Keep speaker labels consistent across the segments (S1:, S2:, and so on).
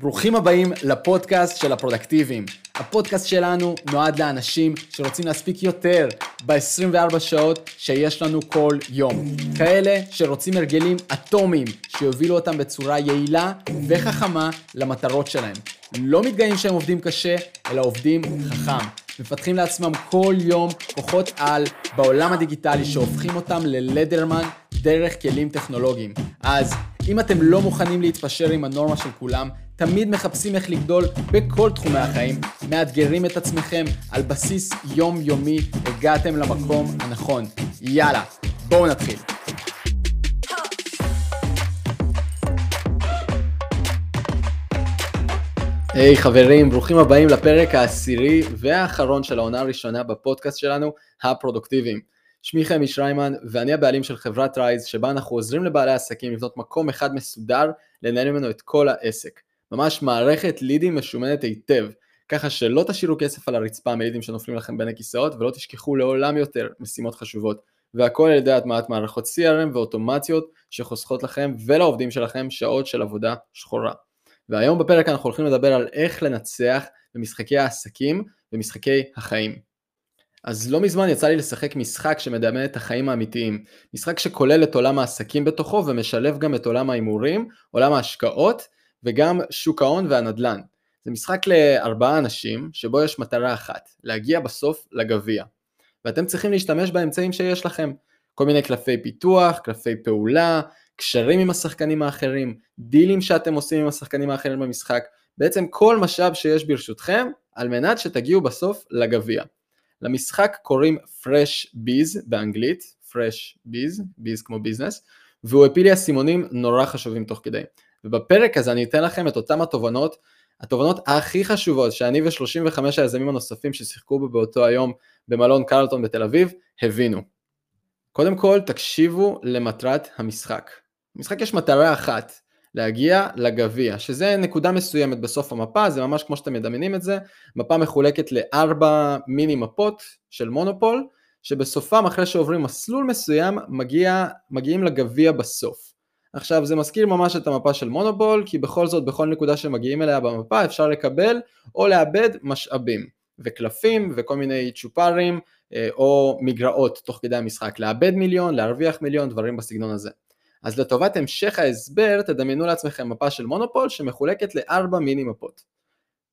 S1: ברוכים הבאים לפודקאסט של הפרודקטיביים. הפודקאסט שלנו נועד לאנשים שרוצים להספיק יותר ב-24 שעות שיש לנו כל יום. כאלה שרוצים הרגלים אטומיים שיובילו אותם בצורה יעילה וחכמה למטרות שלהם. לא מתגאים שהם עובדים קשה, אלא עובדים חכם. מפתחים לעצמם כל יום כוחות על בעולם הדיגיטלי שהופכים אותם ללדרמן דרך כלים טכנולוגיים. אז אם אתם לא מוכנים להתפשר עם הנורמה של כולם, תמיד מחפשים איך לגדול בכל תחומי החיים, מאתגרים את עצמכם על בסיס יומיומי, הגעתם למקום הנכון. יאללה, בואו נתחיל. היי hey, חברים, ברוכים הבאים לפרק העשירי והאחרון של העונה הראשונה בפודקאסט שלנו, הפרודוקטיביים. שמי חמי שריימן ואני הבעלים של חברת רייז שבה אנחנו עוזרים לבעלי עסקים לבנות מקום אחד מסודר לנהל ממנו את כל העסק. ממש מערכת לידים משומנת היטב, ככה שלא תשאירו כסף על הרצפה מלידים שנופלים לכם בין הכיסאות ולא תשכחו לעולם יותר משימות חשובות. והכל על ידי הטמעת מערכות CRM ואוטומציות שחוסכות לכם ולעובדים שלכם שעות של עבודה שחורה. והיום בפרק אנחנו הולכים לדבר על איך לנצח במשחקי העסקים ומשחקי החיים. אז לא מזמן יצא לי לשחק משחק שמדמה את החיים האמיתיים. משחק שכולל את עולם העסקים בתוכו ומשלב גם את עולם ההימורים, עולם ההשקעות וגם שוק ההון והנדל"ן. זה משחק לארבעה אנשים שבו יש מטרה אחת, להגיע בסוף לגביע. ואתם צריכים להשתמש באמצעים שיש לכם. כל מיני קלפי פיתוח, קלפי פעולה, קשרים עם השחקנים האחרים, דילים שאתם עושים עם השחקנים האחרים במשחק, בעצם כל משאב שיש ברשותכם על מנת שתגיעו בסוף לגביע. למשחק קוראים Fresh Bees באנגלית, Fresh Bees, Bees כמו ביזנס, והוא הפיל לי אסימונים נורא חשובים תוך כדי. ובפרק הזה אני אתן לכם את אותם התובנות, התובנות הכי חשובות שאני ו-35 היזמים הנוספים ששיחקו בו באותו היום במלון קרלטון בתל אביב, הבינו. קודם כל תקשיבו למטרת המשחק. במשחק יש מטרה אחת, להגיע לגביע, שזה נקודה מסוימת בסוף המפה, זה ממש כמו שאתם מדמיינים את זה, מפה מחולקת לארבע מיני מפות של מונופול, שבסופם אחרי שעוברים מסלול מסוים מגיע, מגיעים לגביע בסוף. עכשיו זה מזכיר ממש את המפה של מונופול, כי בכל זאת בכל נקודה שמגיעים אליה במפה אפשר לקבל או לאבד משאבים וקלפים וכל מיני צ'ופרים אה, או מגרעות תוך כדי המשחק, לאבד מיליון, להרוויח מיליון, דברים בסגנון הזה. אז לטובת המשך ההסבר תדמיינו לעצמכם מפה של מונופול שמחולקת לארבע מיני מפות.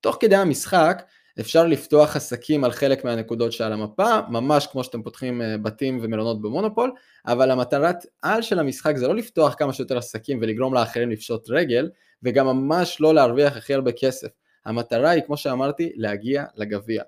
S1: תוך כדי המשחק אפשר לפתוח עסקים על חלק מהנקודות שעל המפה, ממש כמו שאתם פותחים אה, בתים ומלונות במונופול, אבל המטרת על של המשחק זה לא לפתוח כמה שיותר עסקים ולגרום לאחרים לפשוט רגל, וגם ממש לא להרוויח הכי הרבה כסף. המטרה היא, כמו שאמרתי, להגיע לגביע.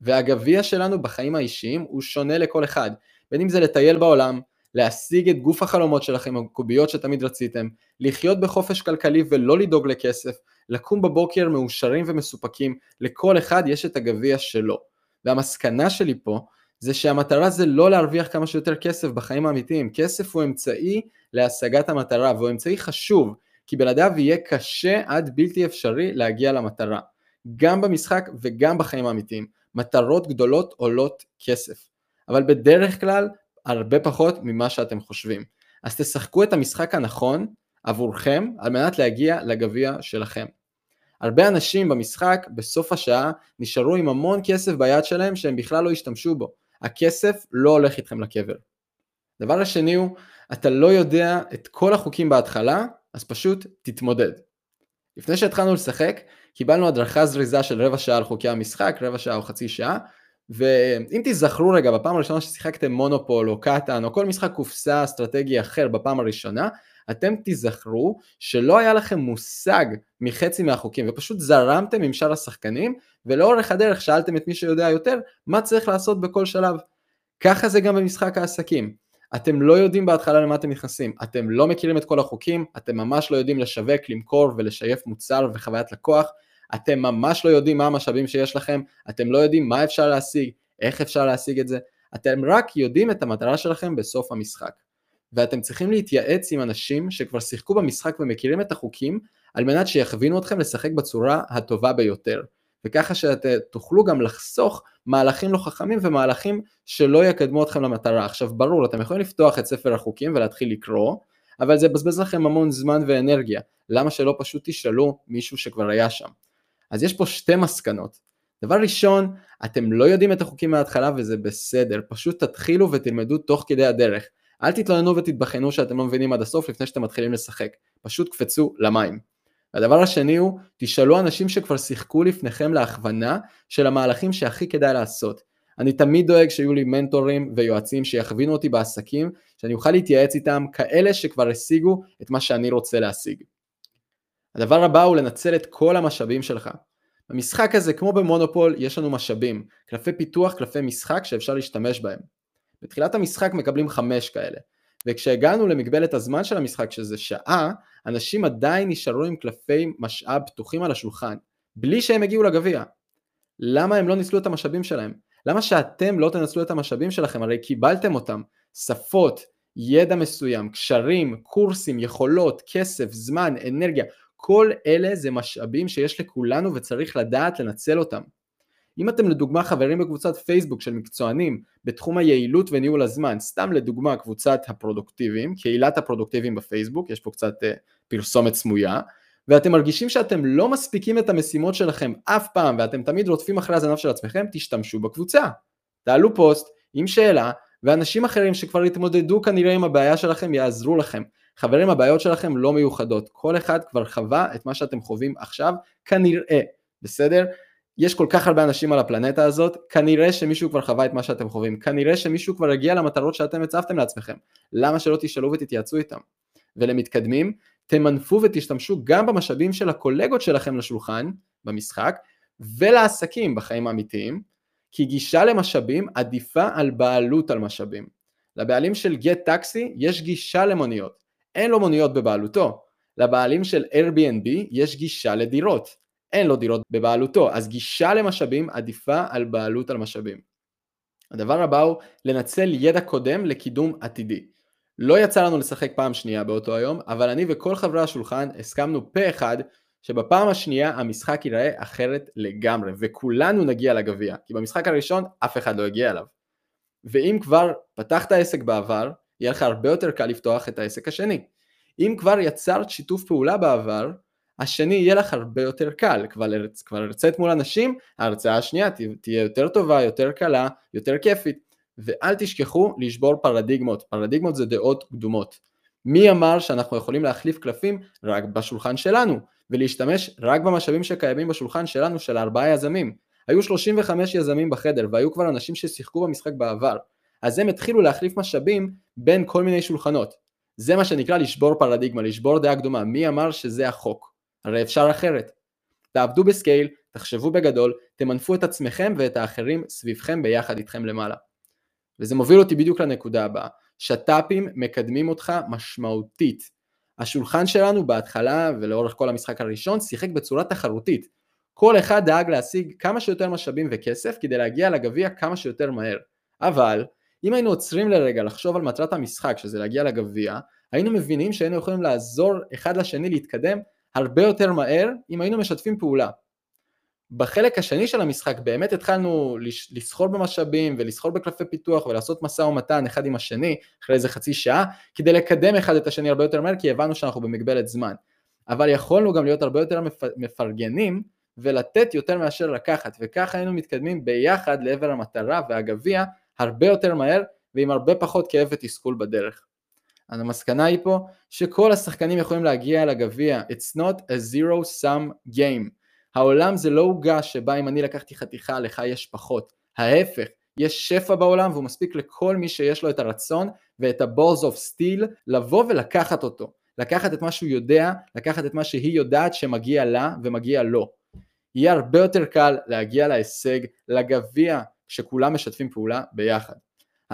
S1: והגביע שלנו בחיים האישיים הוא שונה לכל אחד, בין אם זה לטייל בעולם, להשיג את גוף החלומות שלכם, הקוביות שתמיד רציתם, לחיות בחופש כלכלי ולא לדאוג לכסף, לקום בבוקר מאושרים ומסופקים, לכל אחד יש את הגביע שלו. והמסקנה שלי פה זה שהמטרה זה לא להרוויח כמה שיותר כסף בחיים האמיתיים, כסף הוא אמצעי להשגת המטרה והוא אמצעי חשוב, כי בלעדיו יהיה קשה עד בלתי אפשרי להגיע למטרה, גם במשחק וגם בחיים האמיתיים. מטרות גדולות עולות כסף. אבל בדרך כלל הרבה פחות ממה שאתם חושבים. אז תשחקו את המשחק הנכון עבורכם על מנת להגיע לגביע שלכם. הרבה אנשים במשחק בסוף השעה נשארו עם המון כסף ביד שלהם שהם בכלל לא השתמשו בו. הכסף לא הולך איתכם לקבר. דבר השני הוא, אתה לא יודע את כל החוקים בהתחלה, אז פשוט תתמודד. לפני שהתחלנו לשחק, קיבלנו הדרכה זריזה של רבע שעה על חוקי המשחק, רבע שעה או חצי שעה, ואם תיזכרו רגע בפעם הראשונה ששיחקתם מונופול או קטן או כל משחק קופסה אסטרטגי אחר בפעם הראשונה, אתם תיזכרו שלא היה לכם מושג מחצי מהחוקים ופשוט זרמתם עם שאר השחקנים ולאורך הדרך שאלתם את מי שיודע יותר מה צריך לעשות בכל שלב. ככה זה גם במשחק העסקים. אתם לא יודעים בהתחלה למה אתם נכנסים, אתם לא מכירים את כל החוקים, אתם ממש לא יודעים לשווק, למכור ולשייף מוצר וחוויית לקוח, אתם ממש לא יודעים מה המשאבים שיש לכם, אתם לא יודעים מה אפשר להשיג, איך אפשר להשיג את זה, אתם רק יודעים את המטרה שלכם בסוף המשחק. ואתם צריכים להתייעץ עם אנשים שכבר שיחקו במשחק ומכירים את החוקים, על מנת שיכווינו אתכם לשחק בצורה הטובה ביותר. וככה שתוכלו גם לחסוך מהלכים לא חכמים ומהלכים שלא יקדמו אתכם למטרה. עכשיו ברור, אתם יכולים לפתוח את ספר החוקים ולהתחיל לקרוא, אבל זה בזבז לכם המון זמן ואנרגיה, למה שלא פשוט תשאלו מישהו שכבר היה שם? אז יש פה שתי מסקנות. דבר ראשון, אתם לא יודעים את החוקים מההתחלה וזה בסדר, פשוט תתחילו ותלמדו תוך כדי הדרך. אל תתלוננו ותתבחנו שאתם לא מבינים עד הסוף לפני שאתם מתחילים לשחק, פשוט קפצו למים. הדבר השני הוא, תשאלו אנשים שכבר שיחקו לפניכם להכוונה של המהלכים שהכי כדאי לעשות. אני תמיד דואג שיהיו לי מנטורים ויועצים שיכווינו אותי בעסקים, שאני אוכל להתייעץ איתם, כאלה שכבר השיגו את מה שאני רוצה להשיג. הדבר הבא הוא לנצל את כל המשאבים שלך. במשחק הזה, כמו במונופול, יש לנו משאבים, קלפי פיתוח, קלפי משחק שאפשר להשתמש בהם. בתחילת המשחק מקבלים חמש כאלה, וכשהגענו למגבלת הזמן של המשחק, שזה שעה, אנשים עדיין נשארו עם קלפי משאב פתוחים על השולחן, בלי שהם הגיעו לגביע. למה הם לא ניצלו את המשאבים שלהם? למה שאתם לא תנצלו את המשאבים שלכם? הרי קיבלתם אותם. שפות, ידע מסוים, קשרים, קורסים, יכולות, כסף, זמן, אנרגיה, כל אלה זה משאבים שיש לכולנו וצריך לדעת לנצל אותם. אם אתם לדוגמה חברים בקבוצת פייסבוק של מקצוענים בתחום היעילות וניהול הזמן, סתם לדוגמה קבוצת הפרודוקטיביים, קהילת הפרודוקטיביים בפייסבוק, יש פה קצת uh, פרסומת סמויה, ואתם מרגישים שאתם לא מספיקים את המשימות שלכם אף פעם ואתם תמיד רודפים אחרי הזנב של עצמכם, תשתמשו בקבוצה. תעלו פוסט עם שאלה ואנשים אחרים שכבר התמודדו כנראה עם הבעיה שלכם יעזרו לכם. חברים, הבעיות שלכם לא מיוחדות, כל אחד כבר חווה את מה שאתם חווים עכשיו, כנראה, בסדר? יש כל כך הרבה אנשים על הפלנטה הזאת, כנראה שמישהו כבר חווה את מה שאתם חווים, כנראה שמישהו כבר הגיע למטרות שאתם הצבתם לעצמכם, למה שלא תשאלו ותתייעצו איתם? ולמתקדמים, תמנפו ותשתמשו גם במשאבים של הקולגות שלכם לשולחן, במשחק, ולעסקים בחיים האמיתיים, כי גישה למשאבים עדיפה על בעלות על משאבים. לבעלים של גט טקסי יש גישה למוניות, אין לו מוניות בבעלותו. לבעלים של Airbnb יש גישה לדירות, אין לו דירות בבעלותו, אז גישה למשאבים עדיפה על בעלות על משאבים. הדבר הבא הוא לנצל ידע קודם לקידום עתידי. לא יצא לנו לשחק פעם שנייה באותו היום, אבל אני וכל חברי השולחן הסכמנו פה אחד שבפעם השנייה המשחק ייראה אחרת לגמרי, וכולנו נגיע לגביע, כי במשחק הראשון אף אחד לא הגיע אליו. ואם כבר פתחת עסק בעבר, יהיה לך הרבה יותר קל לפתוח את העסק השני. אם כבר יצרת שיתוף פעולה בעבר, השני יהיה לך הרבה יותר קל, כבר, כבר הרצאת מול אנשים, ההרצאה השנייה תהיה יותר טובה, יותר קלה, יותר כיפית. ואל תשכחו לשבור פרדיגמות, פרדיגמות זה דעות קדומות. מי אמר שאנחנו יכולים להחליף קלפים רק בשולחן שלנו, ולהשתמש רק במשאבים שקיימים בשולחן שלנו של ארבעה יזמים? היו 35 יזמים בחדר והיו כבר אנשים ששיחקו במשחק בעבר, אז הם התחילו להחליף משאבים בין כל מיני שולחנות. זה מה שנקרא לשבור פרדיגמה, לשבור דעה קדומה. מי אמר שזה החוק? הרי אפשר אחרת. תעבדו בסקייל, תחשבו בגדול, תמנפו את עצמכם ואת האחרים סביבכם ביחד איתכם למעלה. וזה מוביל אותי בדיוק לנקודה הבאה. שת"פים מקדמים אותך משמעותית. השולחן שלנו בהתחלה ולאורך כל המשחק הראשון שיחק בצורה תחרותית. כל אחד דאג להשיג כמה שיותר משאבים וכסף כדי להגיע לגביע כמה שיותר מהר. אבל אם היינו עוצרים לרגע לחשוב על מטרת המשחק שזה להגיע לגביע, היינו מבינים שהיינו יכולים לעזור אחד לשני להתקדם הרבה יותר מהר אם היינו משתפים פעולה. בחלק השני של המשחק באמת התחלנו לסחור במשאבים ולסחור בקלפי פיתוח ולעשות משא ומתן אחד עם השני אחרי איזה חצי שעה כדי לקדם אחד את השני הרבה יותר מהר כי הבנו שאנחנו במגבלת זמן. אבל יכולנו גם להיות הרבה יותר מפרגנים ולתת יותר מאשר לקחת וככה היינו מתקדמים ביחד לעבר המטרה והגביע הרבה יותר מהר ועם הרבה פחות כאב ותסכול בדרך. אז המסקנה היא פה שכל השחקנים יכולים להגיע לגביע, it's not a zero sum game. העולם זה לא עוגה שבה אם אני לקחתי חתיכה לך יש פחות, ההפך, יש שפע בעולם והוא מספיק לכל מי שיש לו את הרצון ואת ה-balls of steel לבוא ולקחת אותו, לקחת את מה שהוא יודע, לקחת את מה שהיא יודעת שמגיע לה ומגיע לו. יהיה הרבה יותר קל להגיע להישג, לגביע, שכולם משתפים פעולה ביחד.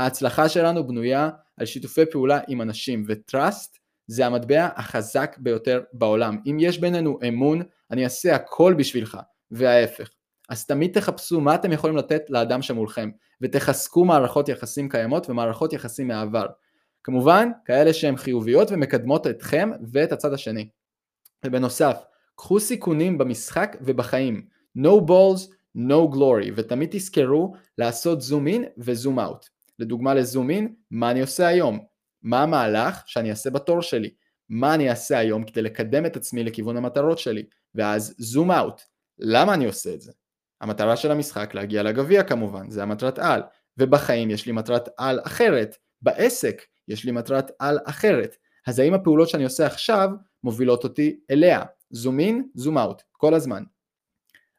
S1: ההצלחה שלנו בנויה על שיתופי פעולה עם אנשים ו-trust זה המטבע החזק ביותר בעולם. אם יש בינינו אמון, אני אעשה הכל בשבילך, וההפך. אז תמיד תחפשו מה אתם יכולים לתת לאדם שמולכם, ותחזקו מערכות יחסים קיימות ומערכות יחסים מעבר. כמובן, כאלה שהן חיוביות ומקדמות אתכם ואת הצד השני. ובנוסף, קחו סיכונים במשחק ובחיים. No balls, no glory, ותמיד תזכרו לעשות זום אין וזום אאוט. לדוגמה לזום אין, מה אני עושה היום? מה המהלך שאני אעשה בתור שלי, מה אני אעשה היום כדי לקדם את עצמי לכיוון המטרות שלי, ואז זום אאוט. למה אני עושה את זה? המטרה של המשחק להגיע לגביע כמובן, זה המטרת על, ובחיים יש לי מטרת על אחרת, בעסק יש לי מטרת על אחרת, אז האם הפעולות שאני עושה עכשיו מובילות אותי אליה? זום אין, זום אאוט, כל הזמן.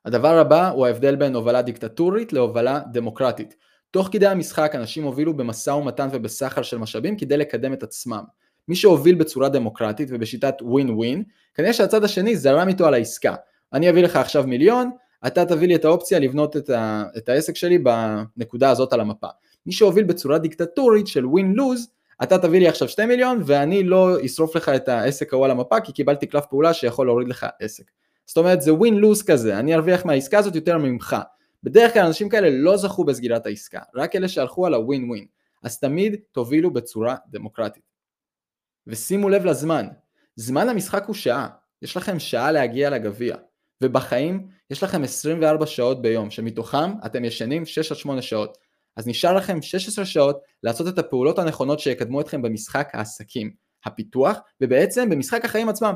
S1: הדבר הבא הוא ההבדל בין הובלה דיקטטורית להובלה דמוקרטית. תוך כדי המשחק אנשים הובילו במשא ומתן ובסחר של משאבים כדי לקדם את עצמם. מי שהוביל בצורה דמוקרטית ובשיטת ווין ווין, כנראה שהצד השני זרם איתו על העסקה. אני אביא לך עכשיו מיליון, אתה תביא לי את האופציה לבנות את, ה, את העסק שלי בנקודה הזאת על המפה. מי שהוביל בצורה דיקטטורית של ווין לוז, אתה תביא לי עכשיו 2 מיליון ואני לא אשרוף לך את העסק ההוא על המפה כי קיבלתי קלף פעולה שיכול להוריד לך עסק. זאת אומרת זה ווין לוז כזה, אני ארוויח מהעסקה הזאת יותר ממך. בדרך כלל אנשים כאלה לא זכו בסגירת העסקה, רק אלה שהלכו על הווין ווין. אז תמיד תובילו בצורה דמוקרטית. ושימו לב לזמן, זמן המשחק הוא שעה, יש לכם שעה להגיע לגביע, ובחיים יש לכם 24 שעות ביום, שמתוכם אתם ישנים 6 8 שעות. אז נשאר לכם 16 שעות לעשות את הפעולות הנכונות שיקדמו אתכם במשחק העסקים, הפיתוח, ובעצם במשחק החיים עצמם.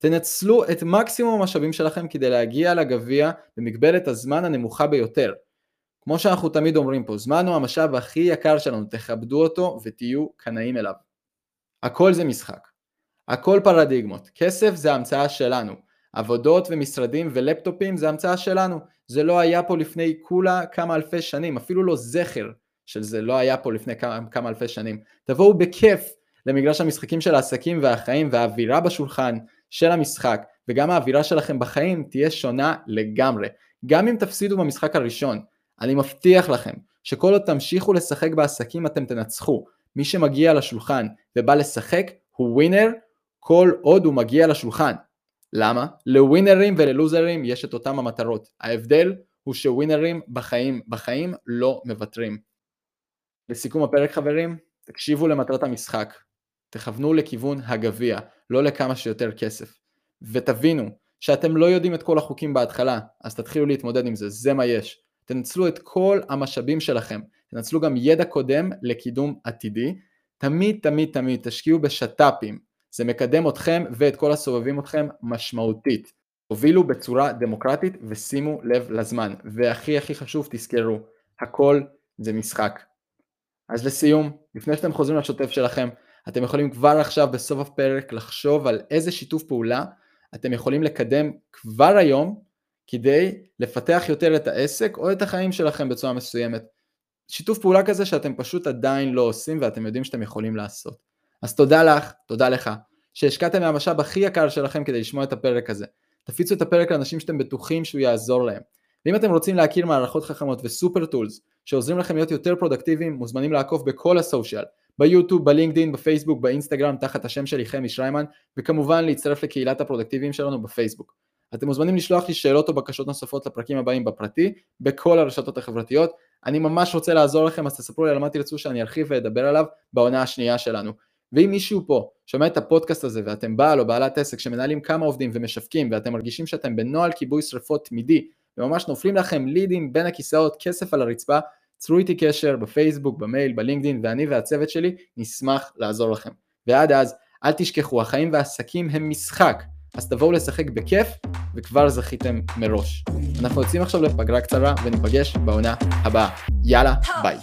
S1: תנצלו את מקסימום המשאבים שלכם כדי להגיע לגביע במגבלת הזמן הנמוכה ביותר. כמו שאנחנו תמיד אומרים פה, זמן הוא המשאב הכי יקר שלנו, תכבדו אותו ותהיו קנאים אליו. הכל זה משחק. הכל פרדיגמות. כסף זה המצאה שלנו. עבודות ומשרדים ולפטופים זה המצאה שלנו. זה לא היה פה לפני כולה כמה אלפי שנים, אפילו לא זכר של זה לא היה פה לפני כמה, כמה אלפי שנים. תבואו בכיף למגרש המשחקים של העסקים והחיים והאווירה בשולחן של המשחק וגם האווירה שלכם בחיים תהיה שונה לגמרי. גם אם תפסידו במשחק הראשון, אני מבטיח לכם שכל עוד תמשיכו לשחק בעסקים אתם תנצחו. מי שמגיע לשולחן ובא לשחק הוא ווינר כל עוד הוא מגיע לשולחן. למה? לווינרים וללוזרים יש את אותם המטרות. ההבדל הוא שווינרים בחיים, בחיים לא מוותרים. לסיכום הפרק חברים, תקשיבו למטרת המשחק, תכוונו לכיוון הגביע, לא לכמה שיותר כסף. ותבינו שאתם לא יודעים את כל החוקים בהתחלה, אז תתחילו להתמודד עם זה, זה מה יש. תנצלו את כל המשאבים שלכם, תנצלו גם ידע קודם לקידום עתידי. תמיד תמיד תמיד תשקיעו בשת"פים, זה מקדם אתכם ואת כל הסובבים אתכם משמעותית. הובילו בצורה דמוקרטית ושימו לב לזמן. והכי הכי חשוב תזכרו, הכל זה משחק. אז לסיום, לפני שאתם חוזרים לשוטף שלכם, אתם יכולים כבר עכשיו בסוף הפרק לחשוב על איזה שיתוף פעולה אתם יכולים לקדם כבר היום כדי לפתח יותר את העסק או את החיים שלכם בצורה מסוימת. שיתוף פעולה כזה שאתם פשוט עדיין לא עושים ואתם יודעים שאתם יכולים לעשות. אז תודה לך, תודה לך, שהשקעתם מהמשאב הכי יקר שלכם כדי לשמוע את הפרק הזה. תפיצו את הפרק לאנשים שאתם בטוחים שהוא יעזור להם. ואם אתם רוצים להכיר מערכות חכמות ו super tools שעוזרים לכם להיות יותר פרודקטיביים, מוזמנים לעקוב בכל ה social, ביוטיוב, בלינקדאין, בפייסבוק, באינסטגרם, תחת השם שלי חמי שריימן, וכמובן להצטרף לקהילת הפרודקטיביים שלנו בפייסבוק. אתם מוזמנים לשלוח לי שאלות או בקשות נוספות לפרקים הבאים בפרטי, בכל הרשתות החברתיות. אני ממש רוצה לעזור לכם, אז תספרו לי על מה תרצו שאני ארחיב ואדבר עליו בעונה השנייה שלנו. ואם מישהו פה שומע את הפודקאסט הזה ואתם בעל או בעלת עסק שמנהלים כמה עובדים ומשווקים ואתם מרגישים שאתם בנוהל כיבוי שרפות תמידי וממש נופלים לכם לידים בין הכיסאות, כסף על הרצפה, צרו איתי קשר בפייסבוק, במייל, בלינקדאין ואני והצוות שלי נשמח לעזור לכם. ועד אז, אל תשכחו, החיים והעסקים הם משחק, אז תבואו לשחק בכיף וכבר זכיתם מראש. אנחנו יוצאים עכשיו לפגרה קצרה וניפגש בעונה הבאה. יאללה, ביי.